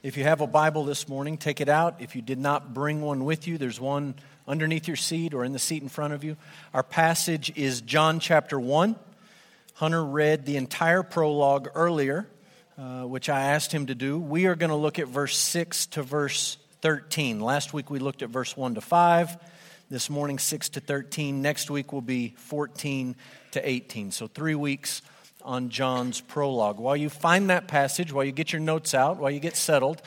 If you have a Bible this morning, take it out. If you did not bring one with you, there's one underneath your seat or in the seat in front of you. Our passage is John chapter 1. Hunter read the entire prologue earlier, uh, which I asked him to do. We are going to look at verse 6 to verse 13. Last week we looked at verse 1 to 5. This morning, 6 to 13. Next week will be 14 to 18. So, three weeks on John's prologue. While you find that passage, while you get your notes out, while you get settled,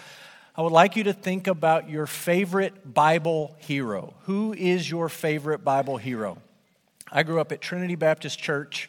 I would like you to think about your favorite Bible hero. Who is your favorite Bible hero? I grew up at Trinity Baptist Church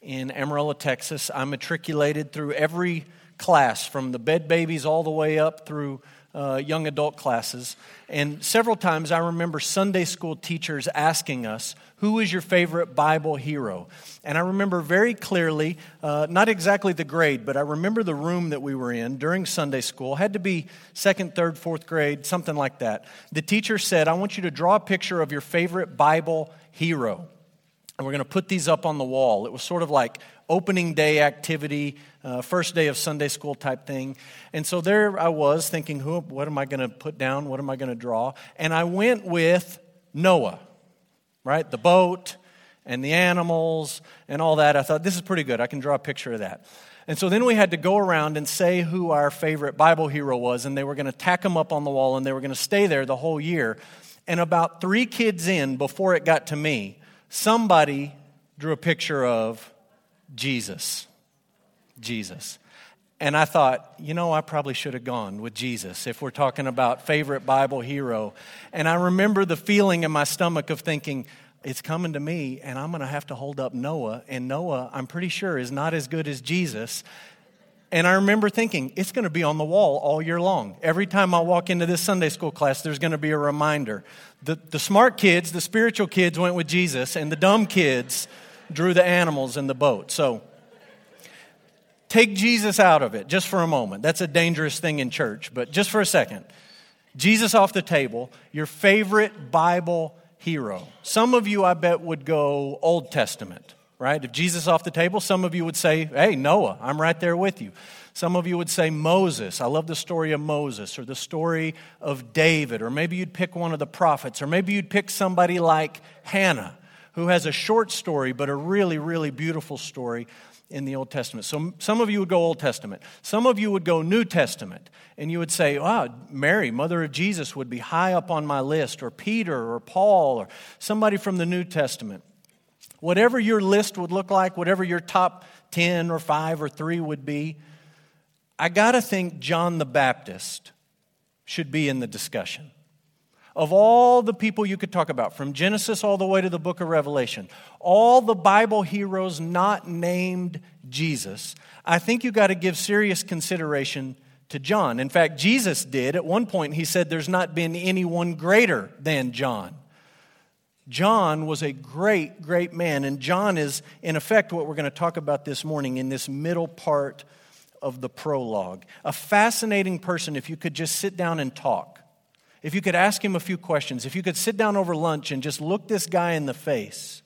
in Amarillo, Texas. I matriculated through every class, from the bed babies all the way up through uh, young adult classes. And several times I remember Sunday school teachers asking us, Who is your favorite Bible hero? And I remember very clearly, uh, not exactly the grade, but I remember the room that we were in during Sunday school. It had to be second, third, fourth grade, something like that. The teacher said, I want you to draw a picture of your favorite Bible hero. And we're going to put these up on the wall. It was sort of like opening day activity, uh, first day of Sunday school type thing. And so there I was thinking, who, what am I going to put down? What am I going to draw? And I went with Noah, right? The boat and the animals and all that. I thought, this is pretty good. I can draw a picture of that. And so then we had to go around and say who our favorite Bible hero was, and they were going to tack them up on the wall, and they were going to stay there the whole year. And about three kids in, before it got to me, somebody drew a picture of Jesus. Jesus. And I thought, you know, I probably should have gone with Jesus if we're talking about favorite Bible hero. And I remember the feeling in my stomach of thinking, it's coming to me, and I'm going to have to hold up Noah. And Noah, I'm pretty sure, is not as good as Jesus. And I remember thinking, it's going to be on the wall all year long. Every time I walk into this Sunday school class, there's going to be a reminder. The, the smart kids, the spiritual kids went with Jesus, and the dumb kids drew the animals in the boat. So take Jesus out of it just for a moment. That's a dangerous thing in church, but just for a second. Jesus off the table, your favorite Bible hero. Some of you, I bet, would go Old Testament, right? If Jesus off the table, some of you would say, hey, Noah, I'm right there with you. Some of you would say Moses. I love the story of Moses or the story of David, or maybe you'd pick one of the prophets, or maybe you'd pick somebody like Hannah who has a short story, but a really, really beautiful story in the Old Testament. So some of you would go Old Testament. Some of you would go New Testament. And you would say, wow, Mary, mother of Jesus, would be high up on my list, or Peter, or Paul, or somebody from the New Testament. Whatever your list would look like, whatever your top 10 or 5 or 3 would be, I got to think John the Baptist should be in the discussion. Of all the people you could talk about, from Genesis all the way to the book of Revelation, all the Bible heroes not named Jesus, I think you got to give serious consideration to John. In fact, Jesus did. At one point, he said, There's not been anyone greater than John. John was a great, great man. And John is, in effect, what we're going to talk about this morning in this middle part of the prologue. A fascinating person if you could just sit down and talk if you could ask him a few questions, if you could sit down over lunch and just look this guy in the face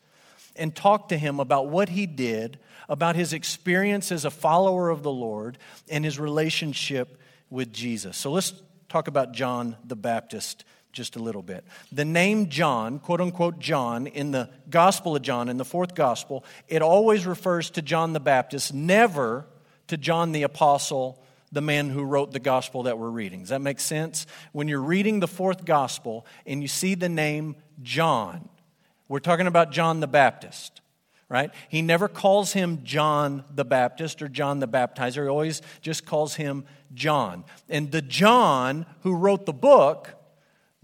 and talk to him about what he did, about his experience as a follower of the Lord, and his relationship with Jesus. So let's talk about John the Baptist just a little bit. The name John, quote unquote John, in the Gospel of John, in the fourth Gospel, it always refers to John the Baptist, never to John the Apostle the man who wrote the gospel that we're reading. Does that make sense? When you're reading the fourth gospel and you see the name John, we're talking about John the Baptist, right? He never calls him John the Baptist or John the Baptizer. He always just calls him John. And the John who wrote the book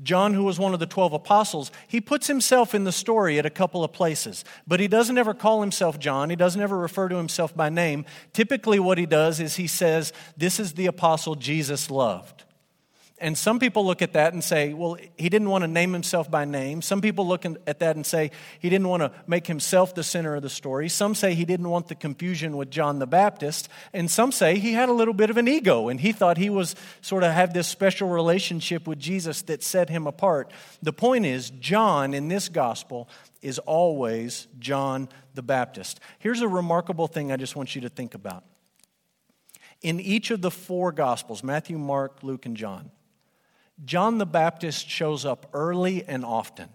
John, who was one of the 12 apostles, he puts himself in the story at a couple of places, but he doesn't ever call himself John. He doesn't ever refer to himself by name. Typically, what he does is he says, This is the apostle Jesus loved. And some people look at that and say, well, he didn't want to name himself by name. Some people look at that and say he didn't want to make himself the center of the story. Some say he didn't want the confusion with John the Baptist. And some say he had a little bit of an ego and he thought he was sort of had this special relationship with Jesus that set him apart. The point is, John in this gospel is always John the Baptist. Here's a remarkable thing I just want you to think about. In each of the four Gospels Matthew, Mark, Luke, and John John the Baptist shows up early and often.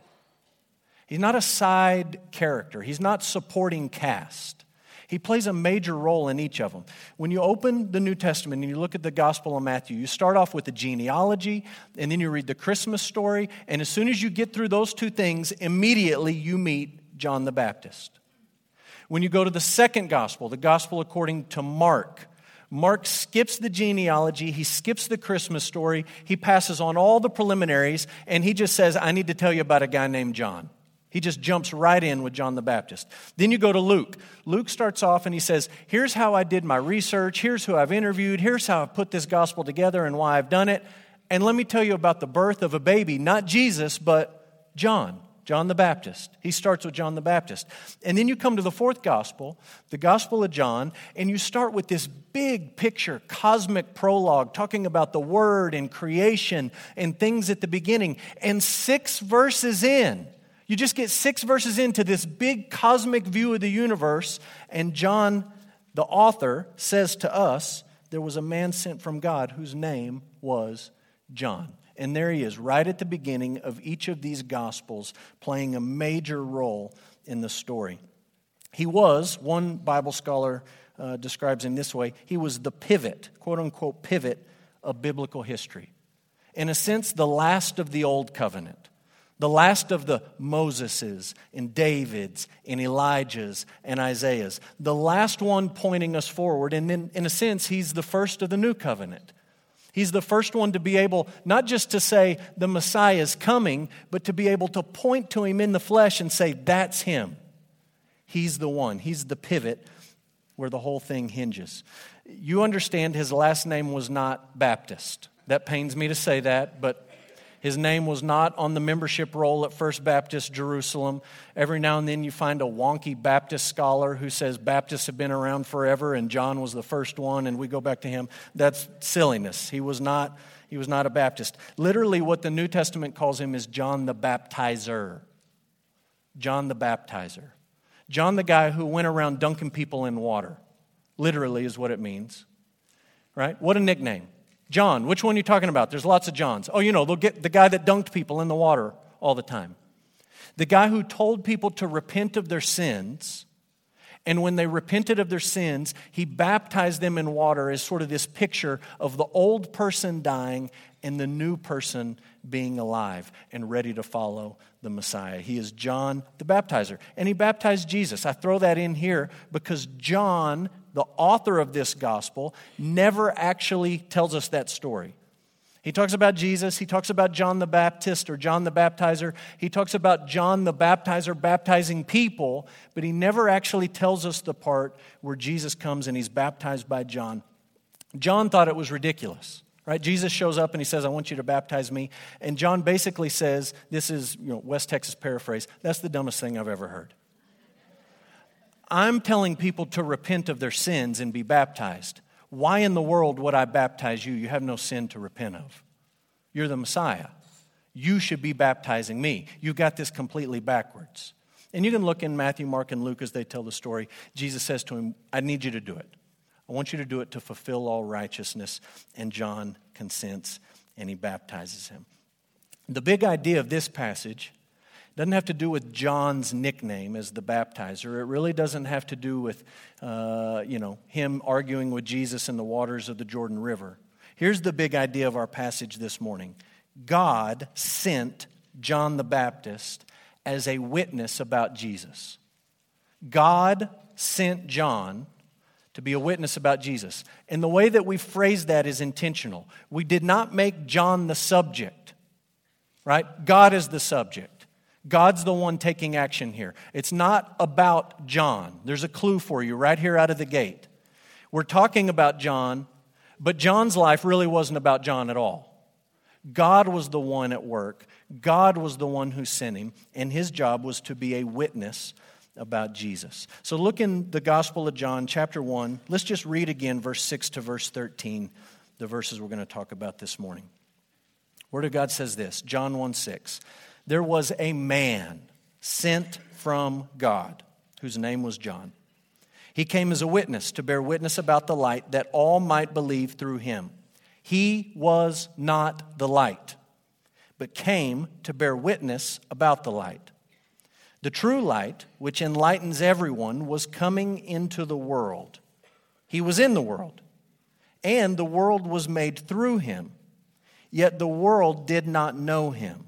He's not a side character, he's not supporting cast. He plays a major role in each of them. When you open the New Testament and you look at the Gospel of Matthew, you start off with the genealogy, and then you read the Christmas story, and as soon as you get through those two things, immediately you meet John the Baptist. When you go to the second Gospel, the Gospel according to Mark, Mark skips the genealogy, he skips the Christmas story, he passes on all the preliminaries, and he just says, I need to tell you about a guy named John. He just jumps right in with John the Baptist. Then you go to Luke. Luke starts off and he says, Here's how I did my research. Here's who I've interviewed. Here's how I've put this gospel together and why I've done it. And let me tell you about the birth of a baby, not Jesus, but John. John the Baptist. He starts with John the Baptist. And then you come to the fourth gospel, the Gospel of John, and you start with this big picture, cosmic prologue, talking about the Word and creation and things at the beginning. And six verses in, you just get six verses into this big cosmic view of the universe, and John, the author, says to us, There was a man sent from God whose name was John. And there he is, right at the beginning of each of these gospels, playing a major role in the story. He was, one Bible scholar uh, describes him this way, he was the pivot, quote unquote, pivot of biblical history. In a sense, the last of the old covenant. The last of the Moseses and Davids and Elijahs and Isaiahs. The last one pointing us forward. And in, in a sense, he's the first of the new covenant. He's the first one to be able not just to say the Messiah is coming, but to be able to point to him in the flesh and say, that's him. He's the one. He's the pivot where the whole thing hinges. You understand his last name was not Baptist. That pains me to say that, but his name was not on the membership roll at First Baptist Jerusalem. Every now and then you find a wonky Baptist scholar who says Baptists have been around forever and John was the first one and we go back to him. That's silliness. He was not, he was not a Baptist. Literally, what the New Testament calls him is John the Baptizer. John the Baptizer. John the guy who went around dunking people in water. Literally is what it means. Right? What a nickname. John, which one are you talking about? There's lots of Johns. Oh, you know, they'll get the guy that dunked people in the water all the time. The guy who told people to repent of their sins, and when they repented of their sins, he baptized them in water as sort of this picture of the old person dying and the new person being alive and ready to follow the Messiah. He is John the baptizer, and he baptized Jesus. I throw that in here because John the author of this gospel, never actually tells us that story. He talks about Jesus, he talks about John the Baptist or John the Baptizer, he talks about John the Baptizer baptizing people, but he never actually tells us the part where Jesus comes and he's baptized by John. John thought it was ridiculous. Right? Jesus shows up and he says, I want you to baptize me. And John basically says, This is, you know, West Texas paraphrase, that's the dumbest thing I've ever heard. I'm telling people to repent of their sins and be baptized. Why in the world would I baptize you? You have no sin to repent of. You're the Messiah. You should be baptizing me. You've got this completely backwards. And you can look in Matthew, Mark, and Luke as they tell the story. Jesus says to him, I need you to do it. I want you to do it to fulfill all righteousness. And John consents and he baptizes him. The big idea of this passage doesn't have to do with John's nickname as the baptizer. It really doesn't have to do with, uh, you know, him arguing with Jesus in the waters of the Jordan River. Here's the big idea of our passage this morning God sent John the Baptist as a witness about Jesus. God sent John to be a witness about Jesus. And the way that we phrase that is intentional. We did not make John the subject, right? God is the subject. God's the one taking action here. It's not about John. There's a clue for you right here out of the gate. We're talking about John, but John's life really wasn't about John at all. God was the one at work, God was the one who sent him, and his job was to be a witness about Jesus. So look in the Gospel of John, chapter 1. Let's just read again, verse 6 to verse 13, the verses we're going to talk about this morning. Word of God says this John 1 6 there was a man sent from God whose name was John. He came as a witness to bear witness about the light that all might believe through him. He was not the light, but came to bear witness about the light. The true light, which enlightens everyone, was coming into the world. He was in the world, and the world was made through him, yet the world did not know him.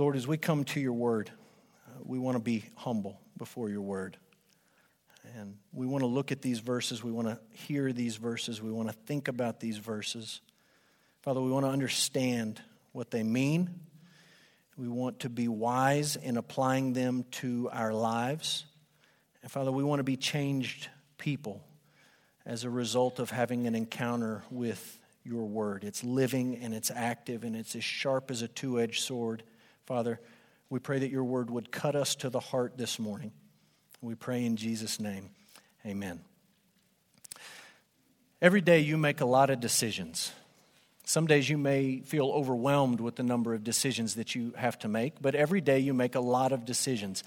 Lord, as we come to your word, uh, we want to be humble before your word. And we want to look at these verses. We want to hear these verses. We want to think about these verses. Father, we want to understand what they mean. We want to be wise in applying them to our lives. And Father, we want to be changed people as a result of having an encounter with your word. It's living and it's active and it's as sharp as a two edged sword. Father, we pray that your word would cut us to the heart this morning. We pray in Jesus' name. Amen. Every day you make a lot of decisions. Some days you may feel overwhelmed with the number of decisions that you have to make, but every day you make a lot of decisions.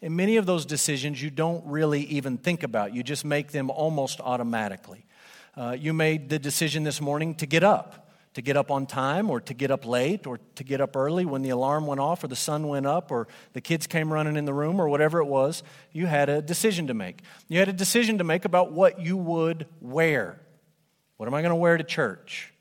And many of those decisions you don't really even think about, you just make them almost automatically. Uh, you made the decision this morning to get up to get up on time or to get up late or to get up early when the alarm went off or the sun went up or the kids came running in the room or whatever it was, you had a decision to make. You had a decision to make about what you would wear. What am I going to wear to church?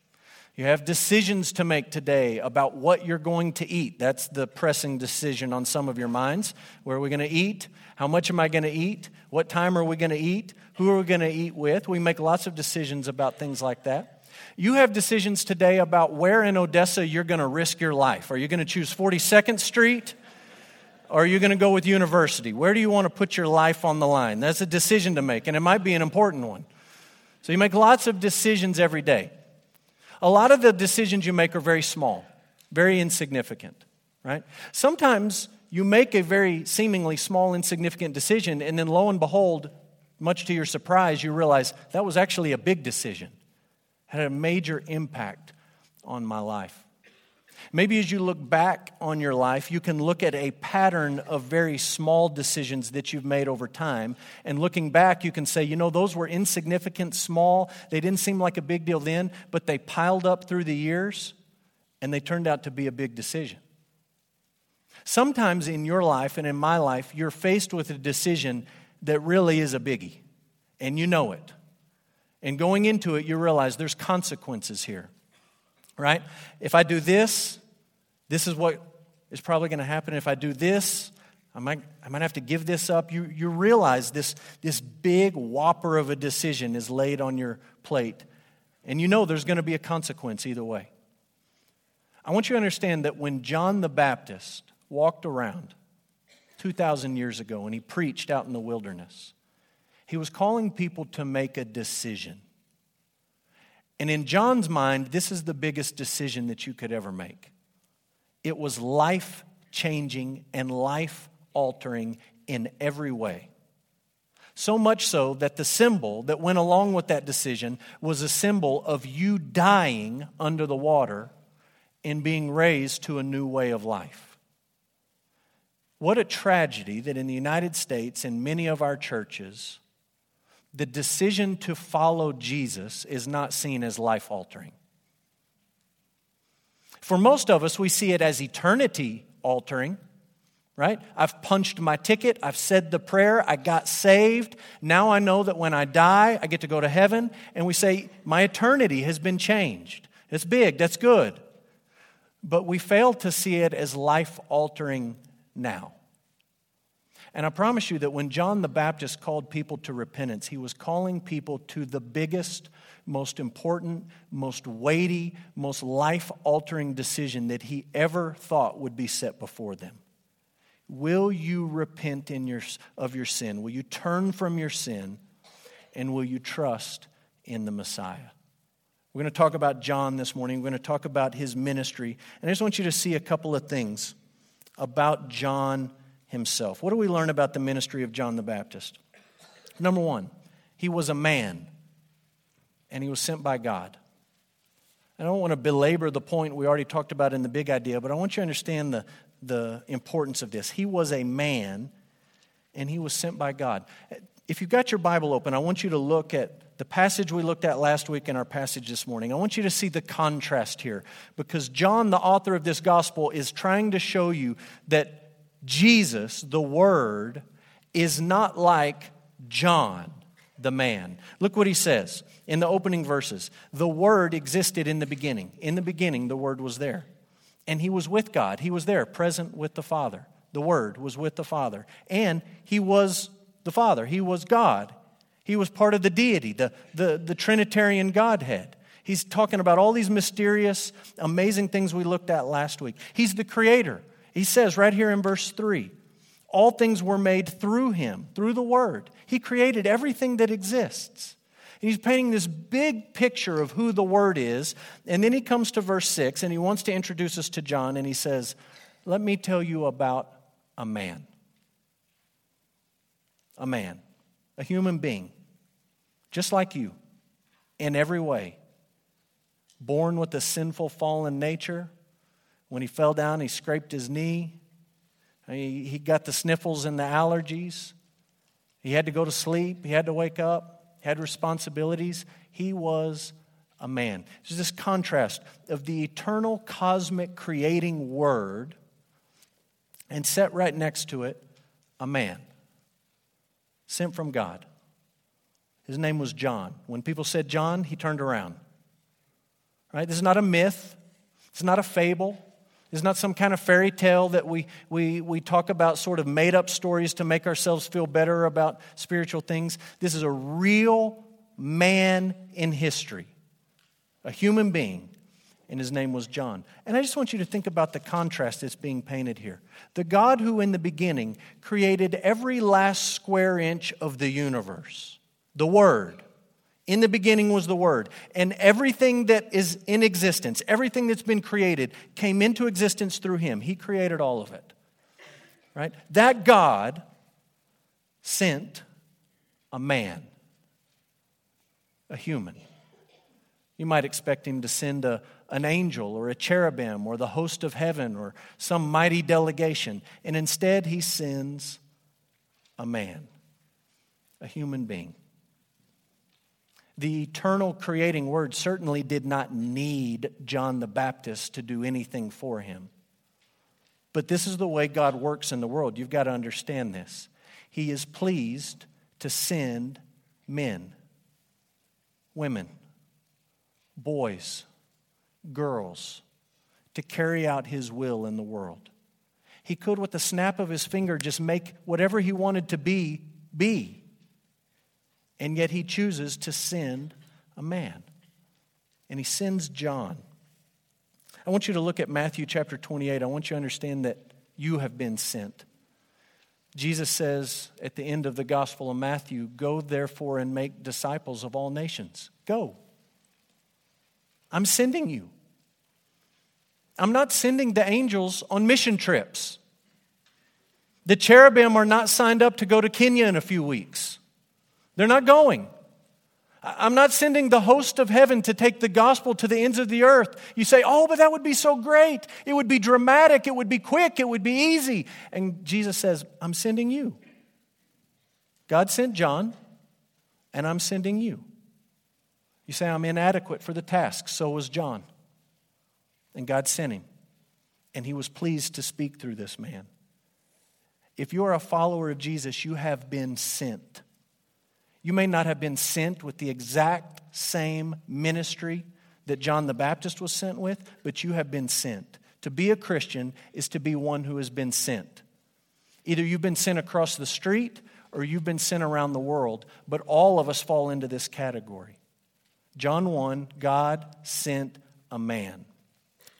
You have decisions to make today about what you're going to eat. That's the pressing decision on some of your minds. Where are we going to eat? How much am I going to eat? What time are we going to eat? Who are we going to eat with? We make lots of decisions about things like that. You have decisions today about where in Odessa you're going to risk your life. Are you going to choose 42nd Street? Or are you going to go with university? Where do you want to put your life on the line? That's a decision to make, and it might be an important one. So you make lots of decisions every day. A lot of the decisions you make are very small, very insignificant, right? Sometimes you make a very seemingly small, insignificant decision, and then lo and behold, much to your surprise, you realize that was actually a big decision had a major impact on my life. Maybe as you look back on your life, you can look at a pattern of very small decisions that you've made over time. And looking back, you can say, you know, those were insignificant, small. They didn't seem like a big deal then, but they piled up through the years and they turned out to be a big decision. Sometimes in your life and in my life, you're faced with a decision that really is a biggie, and you know it. And going into it, you realize there's consequences here, right? If I do this, this is what is probably going to happen. If I do this, I might, I might have to give this up. You, you realize this, this big whopper of a decision is laid on your plate, and you know there's going to be a consequence either way. I want you to understand that when John the Baptist walked around 2,000 years ago and he preached out in the wilderness, he was calling people to make a decision. And in John's mind, this is the biggest decision that you could ever make. It was life changing and life altering in every way. So much so that the symbol that went along with that decision was a symbol of you dying under the water and being raised to a new way of life. What a tragedy that in the United States, in many of our churches, the decision to follow Jesus is not seen as life altering. For most of us, we see it as eternity altering, right? I've punched my ticket, I've said the prayer, I got saved. Now I know that when I die, I get to go to heaven. And we say, my eternity has been changed. It's big, that's good. But we fail to see it as life altering now. And I promise you that when John the Baptist called people to repentance, he was calling people to the biggest, most important, most weighty, most life altering decision that he ever thought would be set before them. Will you repent in your, of your sin? Will you turn from your sin And will you trust in the Messiah? We're going to talk about John this morning. We're going to talk about his ministry. And I just want you to see a couple of things about John himself. What do we learn about the ministry of John the Baptist? Number one, he was a man and he was sent by God. I don't want to belabor the point we already talked about in the big idea, but I want you to understand the, the importance of this. He was a man and he was sent by God. If you've got your Bible open, I want you to look at the passage we looked at last week and our passage this morning. I want you to see the contrast here because John, the author of this gospel, is trying to show you that Jesus, the Word, is not like John, the man. Look what he says in the opening verses. The Word existed in the beginning. In the beginning, the Word was there. And he was with God. He was there, present with the Father. The Word was with the Father. And he was the Father. He was God. He was part of the deity, the, the, the Trinitarian Godhead. He's talking about all these mysterious, amazing things we looked at last week. He's the creator. He says right here in verse 3 all things were made through him, through the Word. He created everything that exists. And He's painting this big picture of who the Word is. And then he comes to verse 6 and he wants to introduce us to John and he says, Let me tell you about a man. A man, a human being, just like you, in every way. Born with a sinful, fallen nature. When he fell down, he scraped his knee. He, he got the sniffles and the allergies. He had to go to sleep. He had to wake up. He had responsibilities. He was a man. There's this contrast of the eternal, cosmic, creating word, and set right next to it, a man sent from God. His name was John. When people said John, he turned around. Right? This is not a myth. It's not a fable. It's not some kind of fairy tale that we, we, we talk about, sort of made up stories to make ourselves feel better about spiritual things. This is a real man in history, a human being, and his name was John. And I just want you to think about the contrast that's being painted here. The God who, in the beginning, created every last square inch of the universe, the Word, in the beginning was the Word. And everything that is in existence, everything that's been created, came into existence through Him. He created all of it. Right? That God sent a man, a human. You might expect Him to send a, an angel or a cherubim or the host of heaven or some mighty delegation. And instead, He sends a man, a human being. The eternal creating word certainly did not need John the Baptist to do anything for him. But this is the way God works in the world. You've got to understand this. He is pleased to send men, women, boys, girls to carry out his will in the world. He could, with the snap of his finger, just make whatever he wanted to be, be. And yet he chooses to send a man. And he sends John. I want you to look at Matthew chapter 28. I want you to understand that you have been sent. Jesus says at the end of the Gospel of Matthew, Go therefore and make disciples of all nations. Go. I'm sending you. I'm not sending the angels on mission trips. The cherubim are not signed up to go to Kenya in a few weeks. They're not going. I'm not sending the host of heaven to take the gospel to the ends of the earth. You say, oh, but that would be so great. It would be dramatic. It would be quick. It would be easy. And Jesus says, I'm sending you. God sent John, and I'm sending you. You say, I'm inadequate for the task. So was John. And God sent him. And he was pleased to speak through this man. If you are a follower of Jesus, you have been sent. You may not have been sent with the exact same ministry that John the Baptist was sent with, but you have been sent. To be a Christian is to be one who has been sent. Either you've been sent across the street or you've been sent around the world, but all of us fall into this category. John 1 God sent a man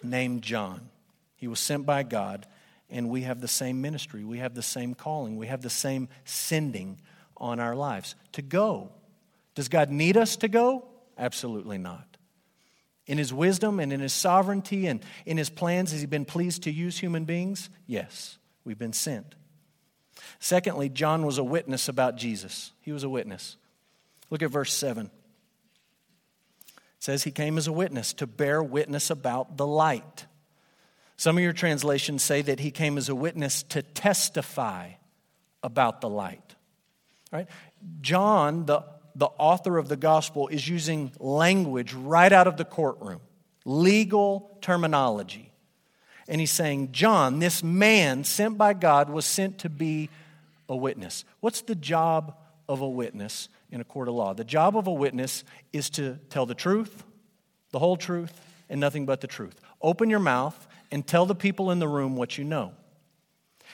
named John. He was sent by God, and we have the same ministry. We have the same calling. We have the same sending on our lives to go, Does God need us to go? Absolutely not. In his wisdom and in his sovereignty and in his plans, has he been pleased to use human beings? Yes, we've been sent. Secondly, John was a witness about Jesus. He was a witness. Look at verse 7. It says he came as a witness to bear witness about the light. Some of your translations say that he came as a witness to testify about the light. Right? John, the, the author of the gospel, is using language right out of the courtroom, legal terminology. And he's saying, John, this man sent by God, was sent to be a witness. What's the job of a witness in a court of law? The job of a witness is to tell the truth, the whole truth, and nothing but the truth. Open your mouth and tell the people in the room what you know.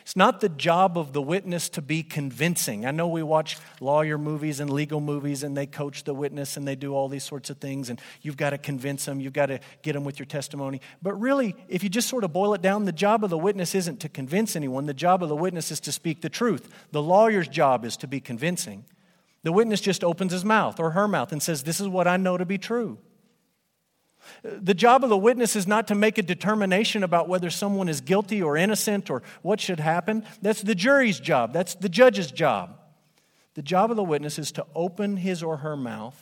It's not the job of the witness to be convincing. I know we watch lawyer movies and legal movies and they coach the witness and they do all these sorts of things and you've got to convince them, you've got to get them with your testimony. But really, if you just sort of boil it down, the job of the witness isn't to convince anyone. The job of the witness is to speak the truth. The lawyer's job is to be convincing. The witness just opens his mouth or her mouth and says, This is what I know to be true. The job of the witness is not to make a determination about whether someone is guilty or innocent or what should happen. That's the jury's job, that's the judge's job. The job of the witness is to open his or her mouth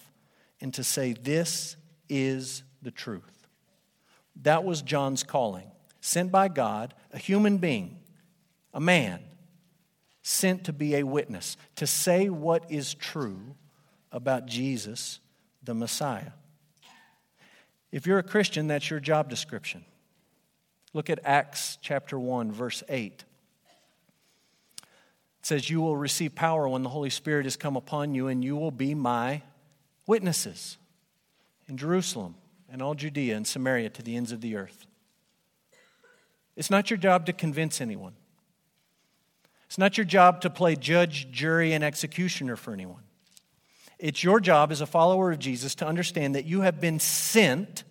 and to say, This is the truth. That was John's calling. Sent by God, a human being, a man, sent to be a witness, to say what is true about Jesus, the Messiah. If you're a Christian, that's your job description. Look at Acts chapter 1, verse 8. It says, You will receive power when the Holy Spirit has come upon you, and you will be my witnesses in Jerusalem and all Judea and Samaria to the ends of the earth. It's not your job to convince anyone. It's not your job to play judge, jury, and executioner for anyone. It's your job as a follower of Jesus to understand that you have been sent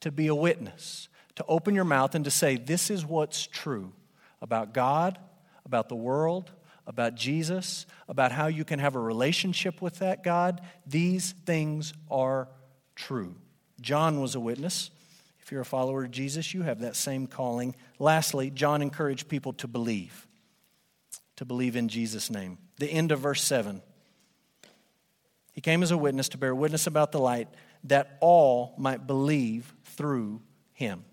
to be a witness, to open your mouth and to say, This is what's true about God, about the world, about Jesus, about how you can have a relationship with that God. These things are true. John was a witness. If you're a follower of Jesus, you have that same calling. Lastly, John encouraged people to believe, to believe in Jesus' name. The end of verse 7. He came as a witness to bear witness about the light that all might believe through him.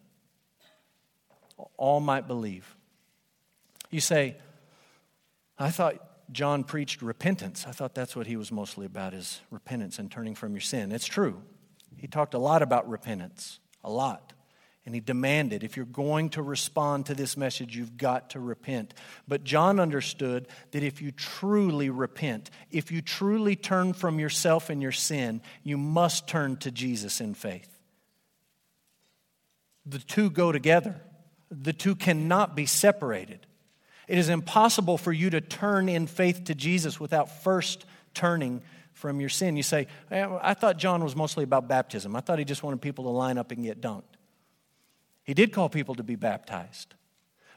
All might believe. You say, I thought John preached repentance. I thought that's what he was mostly about is repentance and turning from your sin. It's true. He talked a lot about repentance, a lot. And he demanded, if you're going to respond to this message, you've got to repent. But John understood that if you truly repent, if you truly turn from yourself and your sin, you must turn to Jesus in faith. The two go together, the two cannot be separated. It is impossible for you to turn in faith to Jesus without first turning from your sin. You say, I thought John was mostly about baptism. I thought he just wanted people to line up and get dunked. He did call people to be baptized.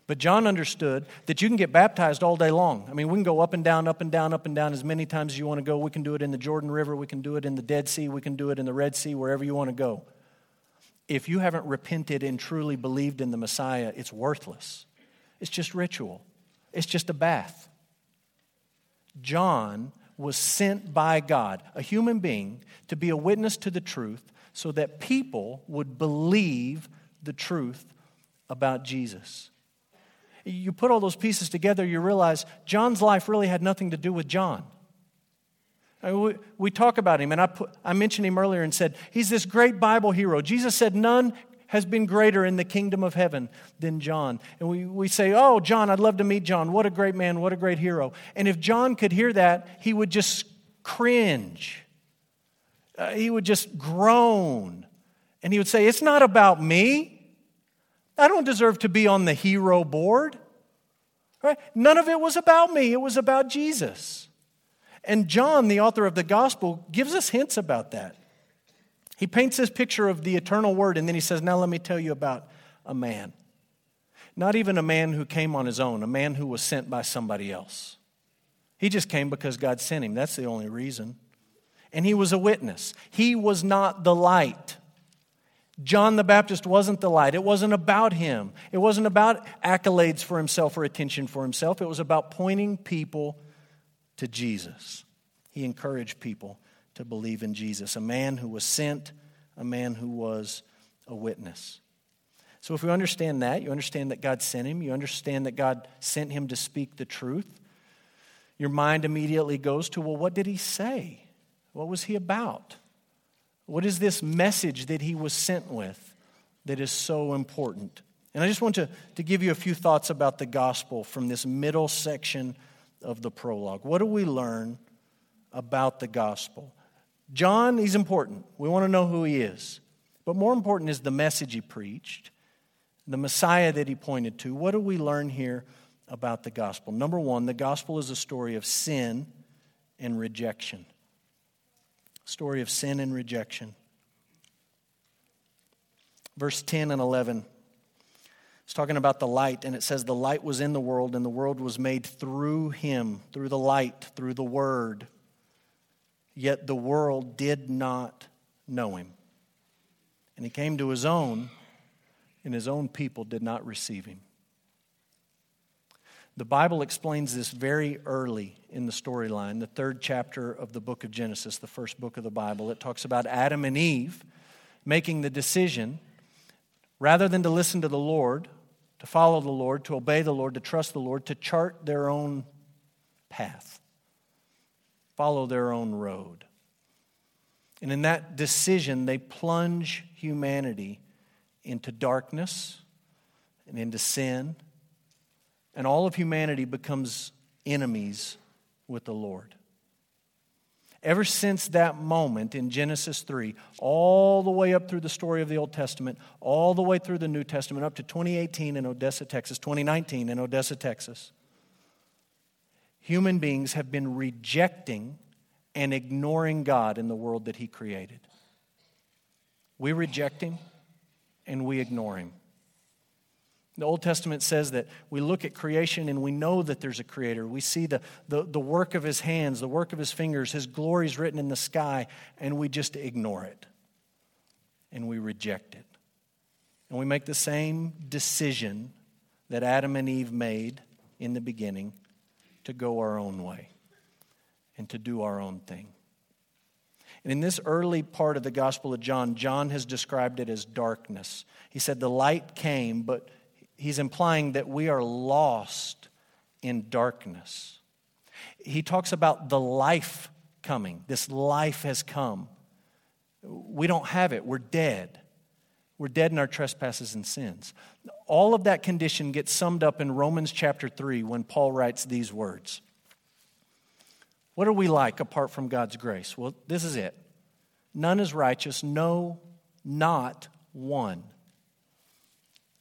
But John understood that you can get baptized all day long. I mean, we can go up and down, up and down, up and down as many times as you want to go. We can do it in the Jordan River, we can do it in the Dead Sea, we can do it in the Red Sea, wherever you want to go. If you haven't repented and truly believed in the Messiah, it's worthless. It's just ritual, it's just a bath. John was sent by God, a human being, to be a witness to the truth so that people would believe the truth about Jesus. You put all those pieces together, you realize John's life really had nothing to do with John. I mean, we, we talk about him, and I, put, I mentioned him earlier and said, he's this great Bible hero. Jesus said, None has been greater in the kingdom of heaven than John. And we, we say, Oh, John, I'd love to meet John. What a great man, what a great hero. And if John could hear that, he would just cringe. Uh, he would just groan. And he would say, It's not about me. I don't deserve to be on the hero board. Right? None of it was about me, it was about Jesus. And John, the author of the gospel, gives us hints about that. He paints this picture of the eternal word, and then he says, Now let me tell you about a man. Not even a man who came on his own, a man who was sent by somebody else. He just came because God sent him. That's the only reason. and he was a witness. He was not the light. John the Baptist wasn't the light. It wasn't about him. It wasn't about accolades for himself or attention for himself. It was about pointing people to Jesus. He encouraged people to believe in Jesus, a man who was sent, a man who was a witness. So, if you understand that, you understand that God sent him, you understand that God sent him to speak the truth, your mind immediately goes to, well, what did he say? What was he about? What is this message that he was sent with that is so important? And I just want to, to give you a few thoughts about the gospel from this middle section of the prologue. What do we learn about the gospel? John, he's important. We want to know who he is. But more important is the message he preached, the Messiah that he pointed to. What do we learn here about the gospel? Number one, the gospel is a story of sin and rejection. Story of sin and rejection. Verse 10 and 11. It's talking about the light, and it says, The light was in the world, and the world was made through him, through the light, through the word. Yet the world did not know him. And he came to his own, and his own people did not receive him. The Bible explains this very early in the storyline, the third chapter of the book of Genesis, the first book of the Bible. It talks about Adam and Eve making the decision, rather than to listen to the Lord, to follow the Lord, to obey the Lord, to trust the Lord, to chart their own path, follow their own road. And in that decision, they plunge humanity into darkness and into sin and all of humanity becomes enemies with the Lord. Ever since that moment in Genesis 3, all the way up through the story of the Old Testament, all the way through the New Testament, up to 2018 in Odessa, Texas, 2019 in Odessa, Texas, human beings have been rejecting and ignoring God in the world that He created. We reject Him and we ignore Him. The Old Testament says that we look at creation and we know that there's a creator. We see the, the, the work of his hands, the work of his fingers, his glory is written in the sky, and we just ignore it. And we reject it. And we make the same decision that Adam and Eve made in the beginning to go our own way and to do our own thing. And in this early part of the Gospel of John, John has described it as darkness. He said, The light came, but he's implying that we are lost in darkness. He talks about the life coming. This life has come. We don't have it, we're dead. We're dead in our trespasses and sins. All of that condition gets summed up in Romans chapter 3 when Paul writes these words. What are we like apart from God's grace? Well, this is it. None is righteous, no, not one.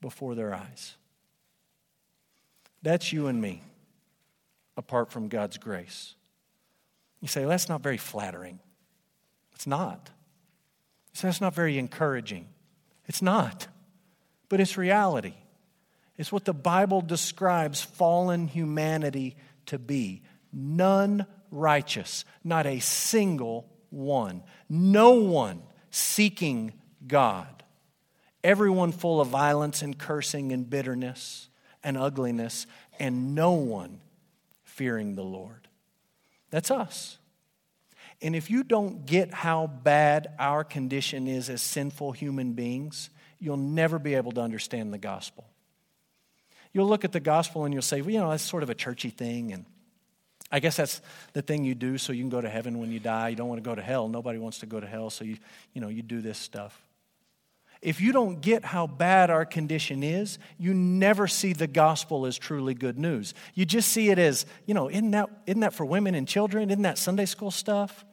before their eyes. That's you and me, apart from God's grace. You say, well, that's not very flattering. It's not. You say, that's not very encouraging. It's not. But it's reality. It's what the Bible describes fallen humanity to be. None righteous, not a single one. No one seeking God everyone full of violence and cursing and bitterness and ugliness, and no one fearing the Lord. That's us. And if you don't get how bad our condition is as sinful human beings, you'll never be able to understand the gospel. You'll look at the gospel and you'll say, well, you know, that's sort of a churchy thing, and I guess that's the thing you do so you can go to heaven when you die. You don't want to go to hell. Nobody wants to go to hell, so you, you know, you do this stuff. If you don't get how bad our condition is, you never see the gospel as truly good news. You just see it as, you know, isn't that, isn't that for women and children? Isn't that Sunday school stuff?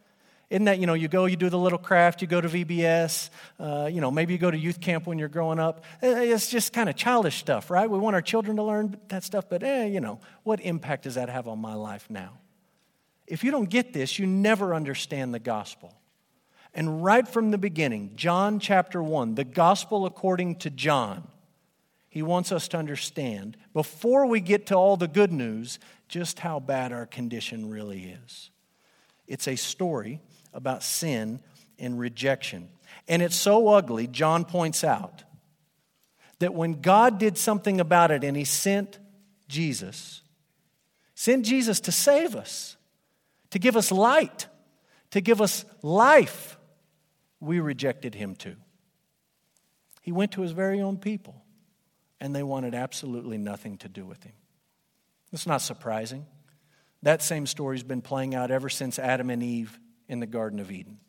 Isn't that, you know, you go, you do the little craft, you go to VBS, uh, you know, maybe you go to youth camp when you're growing up. Eh, it's just kind of childish stuff, right? We want our children to learn that stuff, but, eh, you know, what impact does that have on my life now? If you don't get this, you never understand the gospel. And right from the beginning, John chapter 1, the gospel according to John, he wants us to understand, before we get to all the good news, just how bad our condition really is. It's a story about sin and rejection. And it's so ugly, John points out, that when God did something about it and he sent Jesus, sent Jesus to save us, to give us light, to give us life, we rejected him too. He went to his very own people, and they wanted absolutely nothing to do with him. It's not surprising. That same story's been playing out ever since Adam and Eve in the Garden of Eden.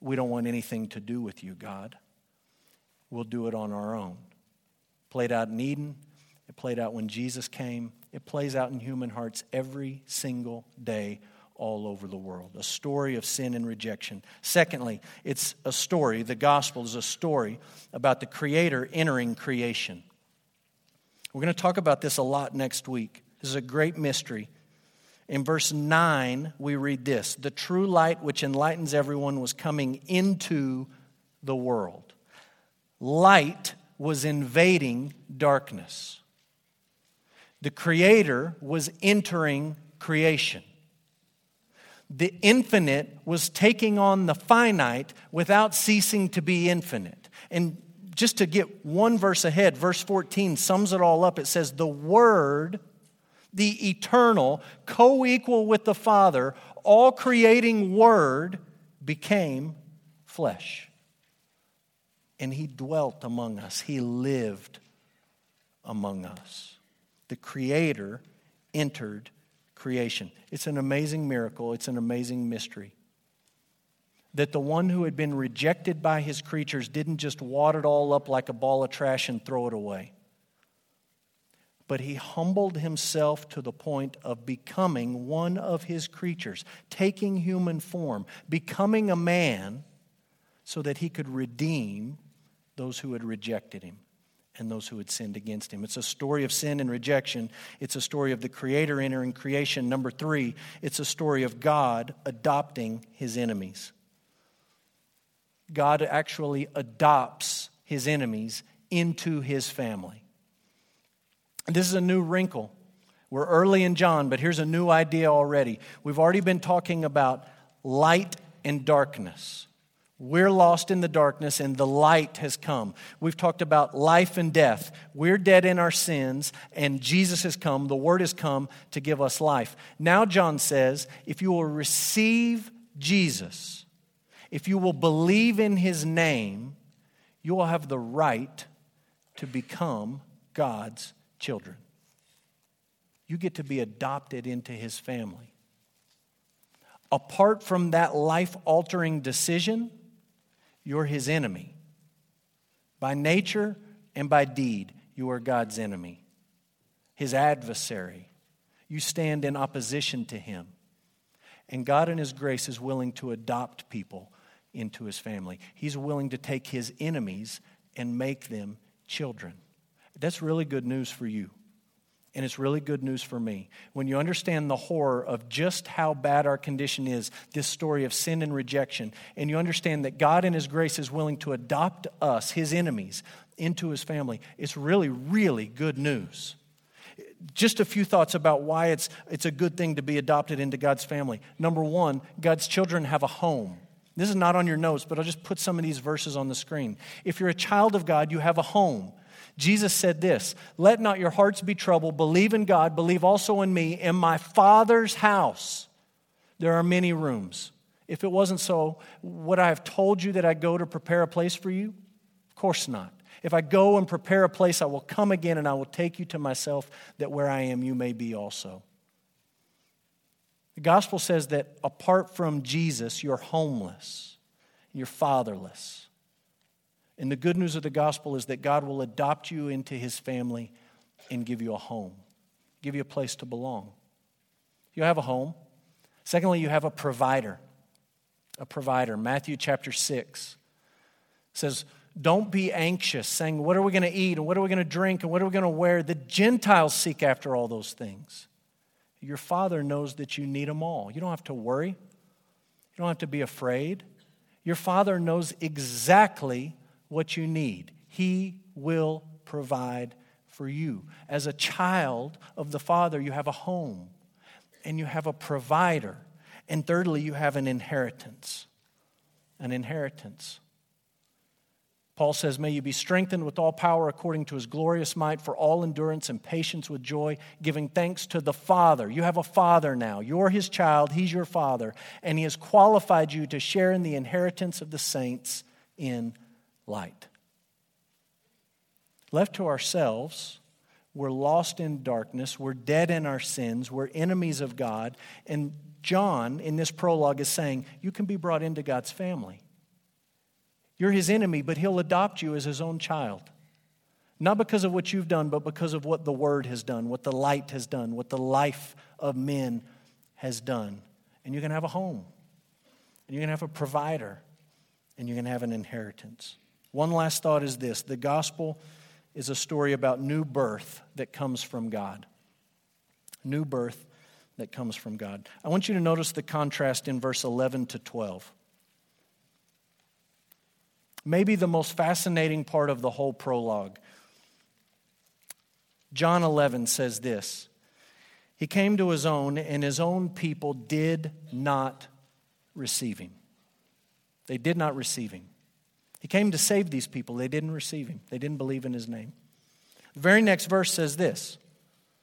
We don't want anything to do with you, God. We'll do it on our own. Played out in Eden, it played out when Jesus came, it plays out in human hearts every single day all over the world. A story of sin and rejection. Secondly, it's a story, the gospel is a story about the Creator entering creation. We're going to talk about this a lot next week. This is a great mystery. In verse 9, we read this The true light which enlightens everyone was coming into the world. Light was invading darkness. The Creator was entering creation. The infinite was taking on the finite without ceasing to be infinite. And just to get one verse ahead, verse 14 sums it all up. It says, The Word the eternal, co equal with the Father, all creating Word, became flesh. And He dwelt among us, He lived among us. The Creator entered creation. It's an amazing miracle, it's an amazing mystery. That the one who had been rejected by his creatures didn't just wad it all up like a ball of trash and throw it away but he humbled himself to the point of becoming one of his creatures, taking human form, becoming a man so that he could redeem those who had rejected him and those who had sinned against him. It's a story of sin and rejection. It's a story of the Creator entering creation. Number three, it's a story of God adopting his enemies. God actually adopts his enemies into his family. And This is a new wrinkle. We're early in John, but here's a new idea already. We've already been talking about light and darkness. We're lost in the darkness, and the light has come. We've talked about life and death. We're dead in our sins, and Jesus has come. The Word has come to give us life. Now, John says, if you will receive Jesus, if you will believe in His name, you will have the right to become God's children. You get to be adopted into his family. Apart from that life altering decision, you're his enemy. By nature and by deed, you are God's enemy, his adversary. You stand in opposition to him. And God, in his grace, is willing to adopt people into his family. He's willing to take his enemies and make them children. That's really good news for you. And it's really good news for me. When you understand the horror of just how bad our condition is, this story of sin and rejection, and you understand that God in His grace is willing to adopt us, His enemies, into His family, it's really, really good news. Just a few thoughts about why it's, it's a good thing to be adopted into God's family. Number one, God's children have a home. This is not on your notes, but I'll just put some of these verses on the screen. If you're a child of God, you have a home. Jesus said this Let not your hearts be troubled. Believe in God. Believe also in me. In my Father's house, there are many rooms. If it wasn't so, would I have told you that I go to prepare a place for you? Of course not. If I go and prepare a place, I will come again and I will take you to myself, that where I am, you may be also. The gospel says that apart from Jesus, you're homeless, you're fatherless. And the good news of the gospel is that God will adopt you into his family and give you a home, give you a place to belong. You have a home. Secondly, you have a provider. a provider. Matthew chapter 6 says, Don't be anxious, saying, What are we going to eat? And what are we going to drink? And what are we going to wear? The Gentiles seek after all those things. Your Father knows that you need them all. You don't have to worry, you don't have to be afraid. Your Father knows exactly what you need. He will provide for you. As a child of the Father, you have a home and you have a provider. And thirdly, you have an inheritance. An inheritance. Paul says, May you be strengthened with all power according to his glorious might for all endurance and patience with joy, giving thanks to the Father. You have a Father now. You're his child, he's your Father, and he has qualified you to share in the inheritance of the saints in light. Left to ourselves, we're lost in darkness, we're dead in our sins, we're enemies of God, and John in this prologue is saying, You can be brought into God's family. You're his enemy, but he'll adopt you as his own child. Not because of what you've done, but because of what the word has done, what the light has done, what the life of men has done. And you're going to have a home, and you're going to have a provider, and you're going to have an inheritance. One last thought is this the gospel is a story about new birth that comes from God. New birth that comes from God. I want you to notice the contrast in verse 11 to 12 maybe the most fascinating part of the whole prologue. John 11 says this He came to his own, and his own people did not receive him. They did not receive him. He came to save these people. They didn't receive him, they didn't believe in his name. The very next verse says this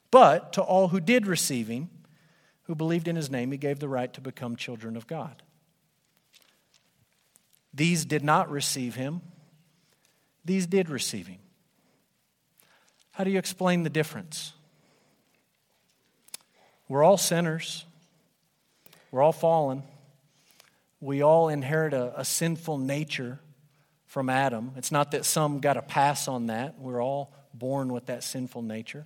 But to all who did receive him, who believed in his name, he gave the right to become children of God. These did not receive him, these did receive him. How do you explain the difference? We're all sinners, we're all fallen. We all inherit a, a sinful nature from Adam. It's not that some got a pass on that. We're all born with that sinful nature.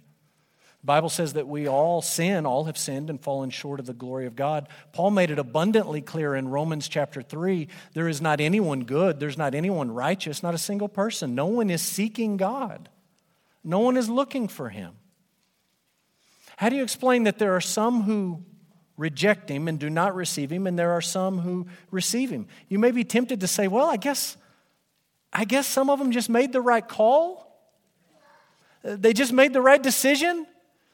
The Bible says that we all sin, all have sinned and fallen short of the glory of God. Paul made it abundantly clear in Romans chapter 3 there is not anyone good, there's not anyone righteous, not a single person. No one is seeking God, no one is looking for him. How do you explain that there are some who reject him and do not receive him, and there are some who receive him? You may be tempted to say, well, I guess, I guess some of them just made the right call. They just made the right decision.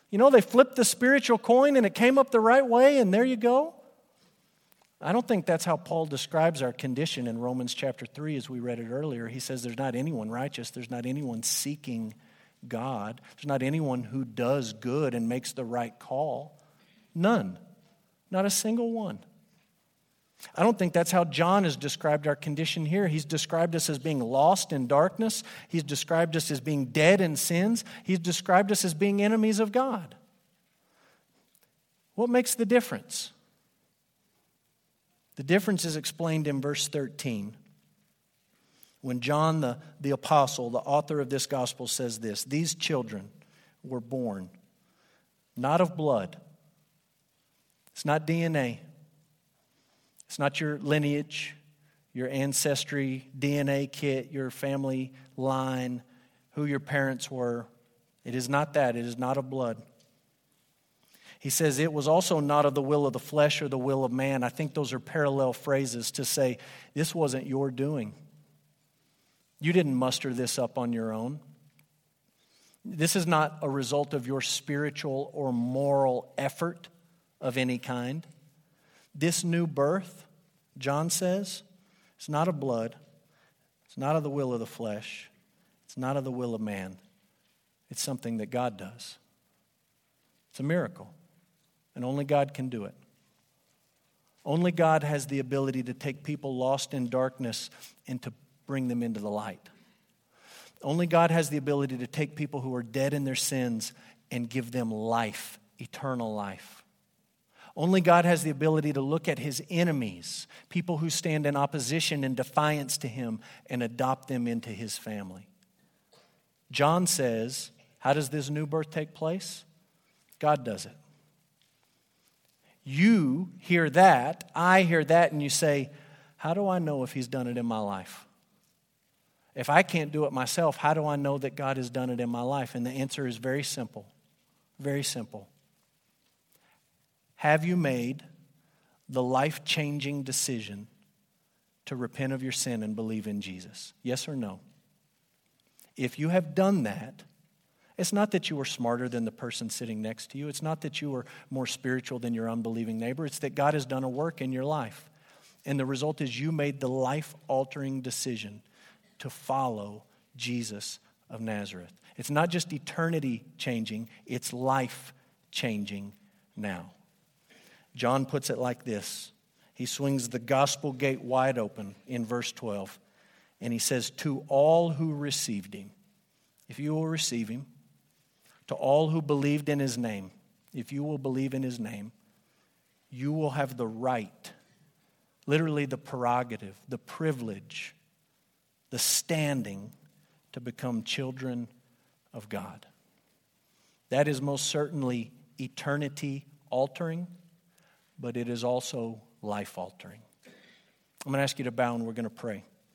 You know, they flipped the spiritual coin and it came up the right way, and there you go. I don't think that's how Paul describes our condition in Romans chapter 3, as we read it earlier. He says there's not anyone righteous, there's not anyone seeking God, there's not anyone who does good and makes the right call. None. Not a single one. I don't think that's how John has described our condition here. He's described us as being lost in darkness. He's described us as being dead in sins. He's described us as being enemies of God. What makes the difference? The difference is explained in verse 13. When John, the, the apostle, the author of this gospel, says this These children were born not of blood, it's not DNA. It's not your lineage, your ancestry, DNA kit, your family line, who your parents were. It is not that. It is not of blood. He says it was also not of the will of the flesh or the will of man. I think those are parallel phrases to say this wasn't your doing. You didn't muster this up on your own. This is not a result of your spiritual or moral effort of any kind. This new birth, John says, it's not of blood, it's not of the will of the flesh, it's not of the will of man. It's something that God does. It's a miracle, and only God can do it. Only God has the ability to take people lost in darkness and to bring them into the light. Only God has the ability to take people who are dead in their sins and give them life, eternal life. Only God has the ability to look at his enemies, people who stand in opposition and defiance to him, and adopt them into his family. John says, How does this new birth take place? God does it. You hear that, I hear that, and you say, how do I know if He's done it in my life? If I can't do it myself, how do I know that God has done it in my life? And the answer is very simple. Very simple. Have you made the life changing decision to repent of your sin and believe in Jesus? Yes or no? If you have done that, it's not that you are smarter than the person sitting next to you. It's not that you are more spiritual than your unbelieving neighbor. It's that God has done a work in your life. And the result is you made the life altering decision to follow Jesus of Nazareth. It's not just eternity changing, it's life changing now. John puts it like this He swings the gospel gate wide open in verse 12, and he says, To all who received him, if you will receive him, to all who believed in his name, if you will believe in his name, you will have the right, literally the prerogative, the privilege, the standing to become children of God. That is most certainly eternity altering, but it is also life altering. I'm going to ask you to bow and we're going to pray.